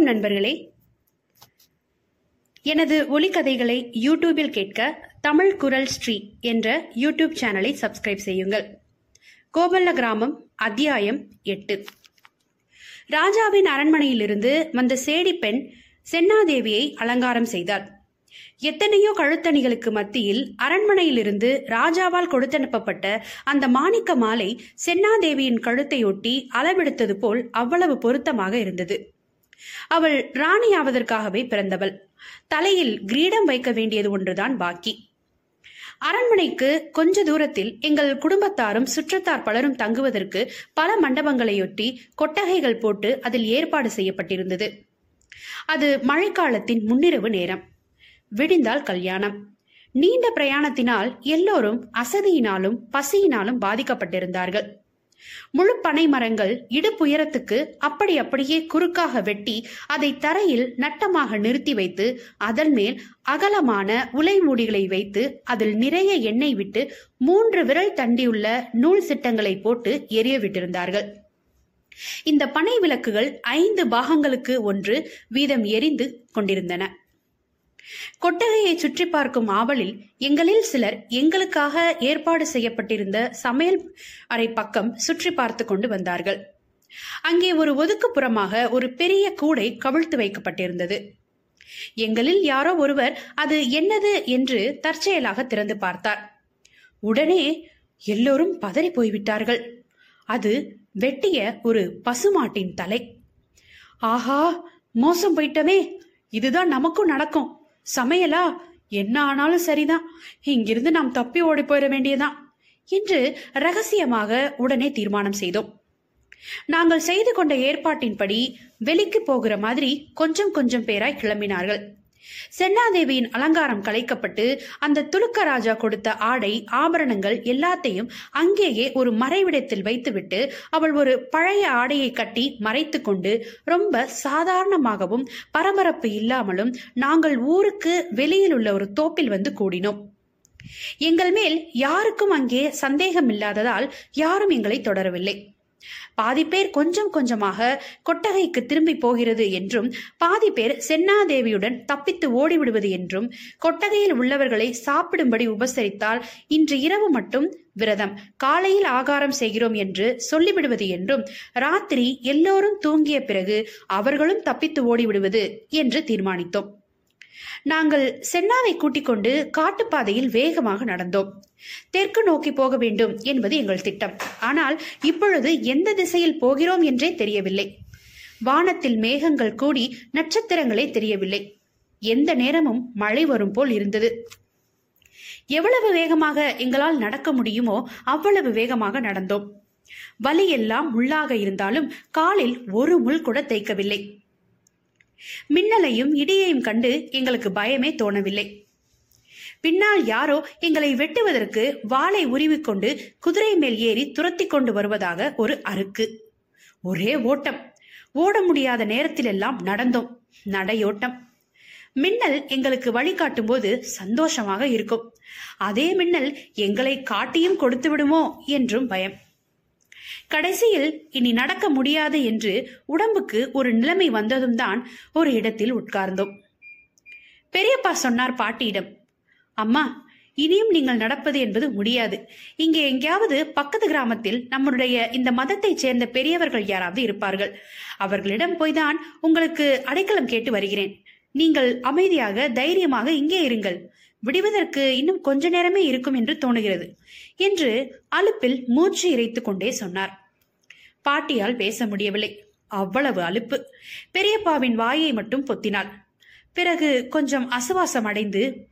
வணக்கம் நண்பர்களே. எனது ஒலிக்கதைகளை யூடியூபில் கேட்க தமிழ் குரல் ஸ்ரீ என்ற யூடியூப் சேனலை சப்ஸ்கிரைப் செய்யுங்கள். கோபல்ல கிராமம் அத்தியாயம் எட்டு. ராஜாவின் அரண்மனையிலிருந்து வந்த சேடி பெண் சென்னாதேவியை அலங்காரம் செய்தார் எத்தனையோ கழுத்தணிகளுக்கு மத்தியில் அரண்மனையிலிருந்து ராஜாவால் கொடுத்தனுப்பப்பட்ட அந்த மாணிக்க மாலை சென்னாதேவியின் கழுத்தையொட்டி அளவெடுத்தது போல் அவ்வளவு பொருத்தமாக இருந்தது. அவள் ராணியாவதற்காகவே பிறந்தவள். தலையில் கிரீடம் வைக்க வேண்டியது ஒன்றுதான் பாக்கி. அரண்மனைக்கு கொஞ்ச தூரத்தில் எங்கள் குடும்பத்தாரும் சுற்றத்தார் பலரும் தங்குவதற்கு பல மண்டபங்களையொட்டி கொட்டகைகள் போட்டு அதில் ஏற்பாடு செய்யப்பட்டிருந்தது. அது மழைக்காலத்தின் முன்னிரவு நேரம். விடிந்தால் கல்யாணம். நீண்ட பிரயாணத்தினால் எல்லோரும் அசதியினாலும் பசியினாலும் பாதிக்கப்பட்டிருந்தார்கள். முழு பனை மரங்கள் இடுப்புயரத்துக்கு அப்படி அப்படியே குறுக்காக வெட்டி அதை தரையில் நட்டமாக நிறுத்தி வைத்து அதன் மேல் அகலமான உலை மூடிகளை வைத்து அதில் நிறைய எண்ணெய் விட்டு மூன்று விரல் தண்டியுள்ள நூல் சிட்டங்களை போட்டு எரிய விட்டிருந்தார்கள். இந்த பனை விளக்குகள் ஐந்து பாகங்களுக்கு ஒன்று வீதம் எரிந்து கொண்டிருந்தன. கொட்டகையை சுற்றி பார்க்கும் ஆவலில் எங்களில் சிலர் எங்களுக்காக ஏற்பாடு செய்யப்பட்டிருந்த சமையல் அறை பக்கம் சுற்றி பார்த்து கொண்டு வந்தார்கள். அங்கே ஒரு ஒதுக்குப்புறமாக ஒரு பெரிய கூடை கவிழ்த்து வைக்கப்பட்டிருந்தது. எங்களில் யாரோ ஒருவர் அது என்னது என்று தற்செயலாக திறந்து பார்த்தார். உடனே எல்லோரும் பதறி போய்விட்டார்கள். அது வெட்டிய ஒரு பசுமாட்டின் தலை. ஆஹா மோசம் போயிட்டமே. இதுதான் நமக்கும் நடக்கும். சமையலா? என்ன ஆனாலும் சரிதான். இங்கிருந்து நாம் தப்பி ஓடி போயிட வேண்டியதான் என்று ரகசியமாக உடனே தீர்மானம் செய்தோம். நாங்கள் செய்து கொண்ட ஏற்பாட்டின்படி வெளிக்கு போகிற மாதிரி கொஞ்சம் கொஞ்சம் பேராய் கிளம்பினார்கள். சென்னாதேவியின் அலங்காரம் கலைக்கப்பட்டு அந்த துலுக்க ராஜா கொடுத்த ஆடை ஆபரணங்கள் எல்லாத்தையும் அங்கேயே ஒரு மறைவிடத்தில் வைத்துவிட்டு அவள் ஒரு பழைய ஆடையை கட்டி மறைத்து கொண்டு ரொம்ப சாதாரணமாகவும் பரபரப்பு இல்லாமலும் நாங்கள் ஊருக்கு வெளியில் உள்ள ஒரு தோப்பில் வந்து கூடினோம். எங்கள் மேல் யாருக்கும் அங்கே சந்தேகம் இல்லாததால் யாரும் எங்களை தொடரவில்லை. பாதி பேர் கொஞ்சம் கொஞ்சமாக கொட்டகைக்கு திரும்பி போகிறது என்றும் பாதி பேர் சென்னாதேவியுடன் தப்பித்து ஓடிவிடுவது என்றும் கொட்டகையில் உள்ளவர்களை சாப்பிடும்படி உபசரித்தால் இன்று இரவு மட்டும் விரதம் காலையில் ஆகாரம் செய்கிறோம் என்று சொல்லிவிடுவது என்றும் ராத்திரி எல்லோரும் தூங்கிய பிறகு அவர்களும் தப்பித்து ஓடிவிடுவது என்று தீர்மானித்தோம். நாங்கள் சென்னாவை கூட்டிக் கொண்டு காட்டுப்பாதையில் வேகமாக நடந்தோம். தெற்கு நோக்கி போக வேண்டும் என்பது எங்கள் திட்டம். ஆனால் இப்பொழுது எந்த திசையில் போகிறோம் என்றே தெரியவில்லை. வானத்தில் மேகங்கள் கூடி நட்சத்திரங்களே தெரியவில்லை. எந்த நேரமும் மழை வரும் போல் இருந்தது. எவ்வளவு வேகமாக எங்களால் நடக்க முடியுமோ அவ்வளவு வேகமாக நடந்தோம். வலியெல்லாம் உள்ளாக முள்ளாக இருந்தாலும் காலில் ஒரு முள் கூட தேய்க்கவில்லை. மின்னலையும் இடியையும் கண்டு எங்களுக்கு பயமே தோணவில்லை. பின்னால் யாரோ எங்களை வெட்டுவதற்கு வாளை உருவிக்கொண்டு குதிரை மேல் ஏறி துரத்தி கொண்டு வருவதாக ஒரு அருக்கு ஒரே ஓட்டம். ஓட முடியாத நேரத்திலெல்லாம் நடந்தோம். நடையோட்டம். மின்னல் எங்களுக்கு வழிகாட்டும் போது சந்தோஷமாக இருக்கும். அதே மின்னல் எங்களை காட்டியும் கொடுத்து விடுமோ என்றும் பயம். கடைசியில் இனி நடக்க முடியாது என்று உடம்புக்கு ஒரு நிலைமை வந்ததும் தான் ஒரு இடத்தில் உட்கார்ந்தோம். பெரியப்பா சொன்னார் பாட்டியிடம் அம்மா இனியும் நீங்கள் நடப்பது என்பது முடியாது. இங்கே எங்கேயாவது பக்கத்து கிராமத்தில் நம்முடைய இந்த மதத்தைச் சேர்ந்த பெரியவர்கள் யாராவது இருப்பார்கள். அவர்களிடம் போய்தான் உங்களுக்கு அடைக்கலம் கேட்டு வருகிறேன். நீங்கள் அமைதியாக தைரியமாக இங்கே இருங்கள். விடுவதற்கு இன்னும் கொஞ்ச நேரமே இருக்கும் என்று தோணுகிறது என்று அலுப்பில் மூச்சு இறைத்து கொண்டே சொன்னார். பாட்டியால் பேச முடியவில்லை. அவ்வளவு அலுப்பு. பெரியப்பாவின் வாயை மட்டும் பொத்தினாள். பிறகு கொஞ்சம் அசுவாசம் அடைந்து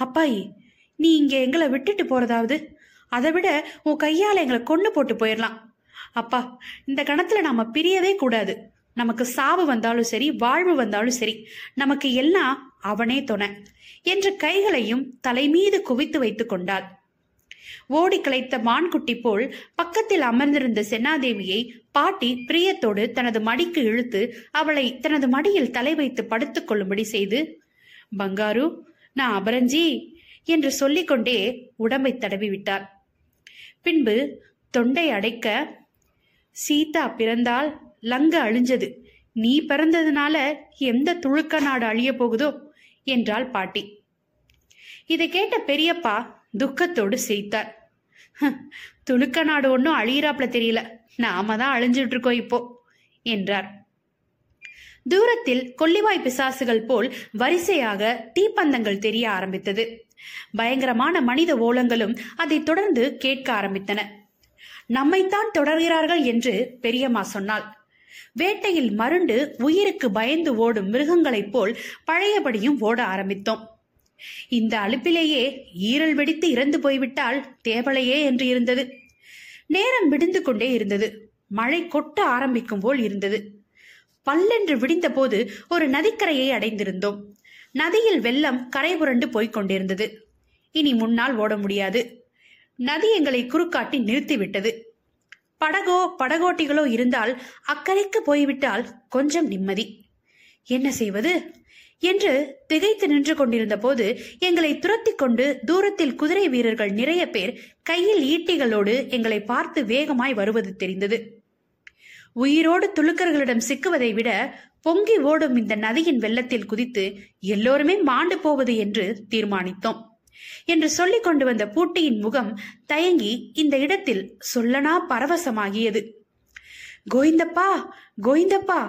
அப்பாயி நீ இங்க எங்களை விட்டுட்டு போறதாவது? அதை விட உன் கையால எங்களை கொண்டு போட்டு போயிடலாம் அப்பா இந்த கணத்துல நாம பிரியவே கூடாது. நமக்கு சாவு வந்தாலும் சரி வாழ்வு வந்தாலும் சரி நமக்கு எல்லாம் அவனே தொன என்று கைகளையும் தலை மீது குவித்து வைத்துக் கொண்டாள். ஓடி கிளைத்த மான்குட்டி போல் பக்கத்தில் அமர்ந்திருந்த சென்னாதேவியை பாட்டி பிரியத்தோடு தனது மடிக்கு இழுத்து அவளை தனது மடியில் தலை வைத்து படுத்துக் கொள்ளும்படி செய்து பங்காரு நான் அபரஞ்சி என்று சொல்லிக்கொண்டே உடம்பை தடவி விட்டார் பின்பு தொண்டை அடைக்க சீதா பிறந்தால் லங்க அழிஞ்சது. நீ பிறந்ததுனால எந்த துழுக்க நாடு அழிய போகுதோ என்றாள் பாட்டி. இதை கேட்ட பெரியப்பா துக்கத்தோடு சிரித்தார். "ஹ், நாடு ஒன்றும் அழியிறாப்ல தெரியல. நாம தான் அழிஞ்சிட்டு இருக்கோம் இப்போ என்றார். தூரத்தில் கொல்லிவாய் பிசாசுகள் போல் வரிசையாக தீப்பந்தங்கள் தெரிய ஆரம்பித்தது. பயங்கரமான மனித ஓலங்களும் அதைத் தொடர்ந்து கேட்க ஆரம்பித்தன. நம்மைத்தான் தொடர்கிறார்கள் என்று பெரியம்மா சொன்னாள். வேட்டையில் மருண்டு உயிருக்கு பயந்து ஓடும் மிருகங்களைப் போல் பழையபடியும் ஓட ஆரம்பித்தோம். இந்த அழுப்பிலேயே ஈரல் வெடித்து இறந்து போய்விட்டால் தேவலையே என்று இருந்தது. நேரம் விடிந்து கொண்டே இருந்தது. மழை கொட்ட ஆரம்பிக்கும் போல் இருந்தது. பல்லென்று விடிந்த போது ஒரு நதிக்கரையை அடைந்திருந்தோம். நதியில் வெள்ளம் கரை புரண்டு போய்க் கொண்டிருந்தது. இனி முன்னால் ஓட முடியாது. நதி எங்களை குறுக்காட்டி நிறுத்திவிட்டது. படகோ படகோட்டிகளோ இருந்தால் அக்கறைக்கு போய்விட்டால் கொஞ்சம் நிம்மதி. என்ன செய்வது? என்று திகைத்து நின்று கொண்டிருந்த போது எங்களை துரத்தி கொண்டு தூரத்தில் குதிரை வீரர்கள் நிறைய பேர் கையில் ஈட்டிகளோடு எங்களை பார்த்து வேகமாய் வருவது தெரிந்தது. உயிரோடு துளுக்கர்களிடம் சிக்குவதை விட பொங்கி ஓடும் இந்த நதியின் வெள்ளத்தில் குதித்து எல்லோருமே மாண்டு போவது என்று தீர்மானித்தோம். என்று சொல்லிக் கொண்டு வந்த பூட்டியின் முகம் தயங்கி இந்த இடத்தில் சொல்லனா பரவசமாகியது. கோவிந்தப்பா கோவிந்தப்பா!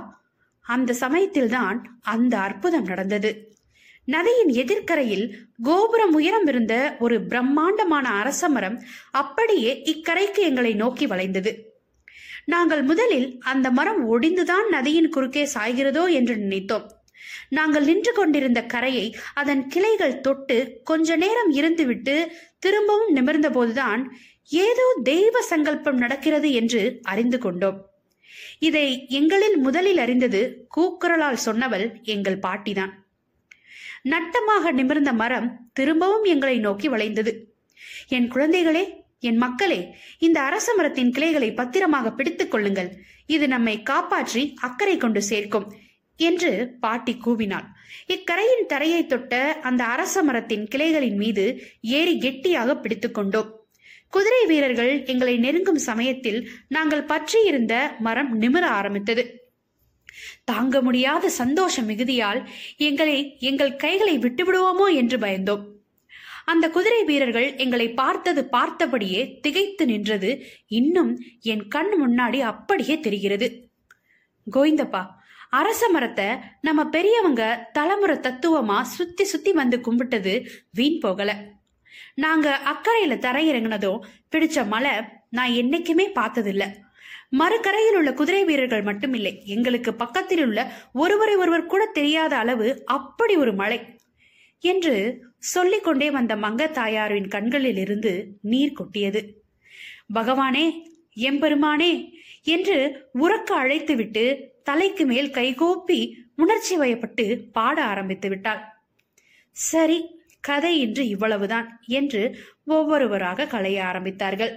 அந்த சமயத்தில்தான் அந்த அற்புதம் நடந்தது. நதியின் எதிர்க்கரையில் கோபுரம் உயரம் இருந்த ஒரு பிரம்மாண்டமான அரச மரம் அப்படியே இக்கரைக்கு எங்களை நோக்கி வளைந்தது. நாங்கள் முதலில் அந்த மரம் ஒடிந்துதான் நதியின் குறுக்கே சாய்கிறதோ என்று நினைத்தோம். நாங்கள் நின்று கொண்டிருந்த கரையை அதன் கிளைகள் தொட்டு கொஞ்ச நேரம் இருந்துவிட்டு திரும்பவும் நிமிர்ந்த போதுதான் ஏதோ தெய்வ சங்கல்பம் நடக்கிறது என்று அறிந்து கொண்டோம். இதை எங்களில் முதலில் அறிந்தது கூக்குரலால் சொன்னவள் எங்கள் பாட்டிதான். நட்டமாக நிமிர்ந்த மரம் திரும்பவும் எங்களை நோக்கி வளைந்தது. என் குழந்தைகளே என் மக்களே இந்த அரச மரத்தின் கிளைகளை பத்திரமாக பிடித்துக் கொள்ளுங்கள். இது நம்மை காப்பாற்றி அக்கறை கொண்டு சேர்க்கும். என்று பாட்டி கூவினாள். இக்கரையின் தரையை தொட்ட அந்த அரச மரத்தின் கிளைகளின் மீது ஏறி கெட்டியாக பிடித்துக்கொண்டோம் குதிரை வீரர்கள் எங்களை நெருங்கும் சமயத்தில் நாங்கள் பற்றியிருந்த மரம் நிமிர ஆரம்பித்தது. தாங்க முடியாத சந்தோஷ மிகுதியால் எங்களை எங்கள் கைகளை விட்டுவிடுவோமோ என்று பயந்தோம். அந்த குதிரை வீரர்கள் எங்களை பார்த்தது பார்த்தபடியே திகைத்து நின்றது. இன்னும் என் கண் முன்னாடி அப்படியே தெரிகிறது. கோவிந்தப்பா அரச மரத்தை நம்ம பெரியவங்க தலைமுறை தத்துவமா சுத்தி சுத்தி வந்து கும்பிட்டது வீண் போகல. நாங்க அக்கறையில தரையிறங்கினதும் பிடிச்ச மலை நான் என்னைக்குமே பார்த்ததில்ல. மறுக்கரையில் உள்ள குதிரை வீரர்கள் மட்டும் இல்லை எங்களுக்கு பக்கத்தில் உள்ள ஒருவரை ஒருவர் கூட தெரியாத அளவு அப்படி ஒரு மழை என்று சொல்லிக்கொண்டே வந்த மங்க தாயாரின் கண்களில் இருந்து நீர் கொட்டியது. பகவானே எம்பெருமானே என்று உறக்க அழைத்துவிட்டு தலைக்கு மேல் கைகோப்பி உணர்ச்சி வயப்பட்டு பாட ஆரம்பித்து விட்டாள். சரி கதை இன்று இவ்வளவுதான் என்று ஒவ்வொருவராக களைய ஆரம்பித்தார்கள்.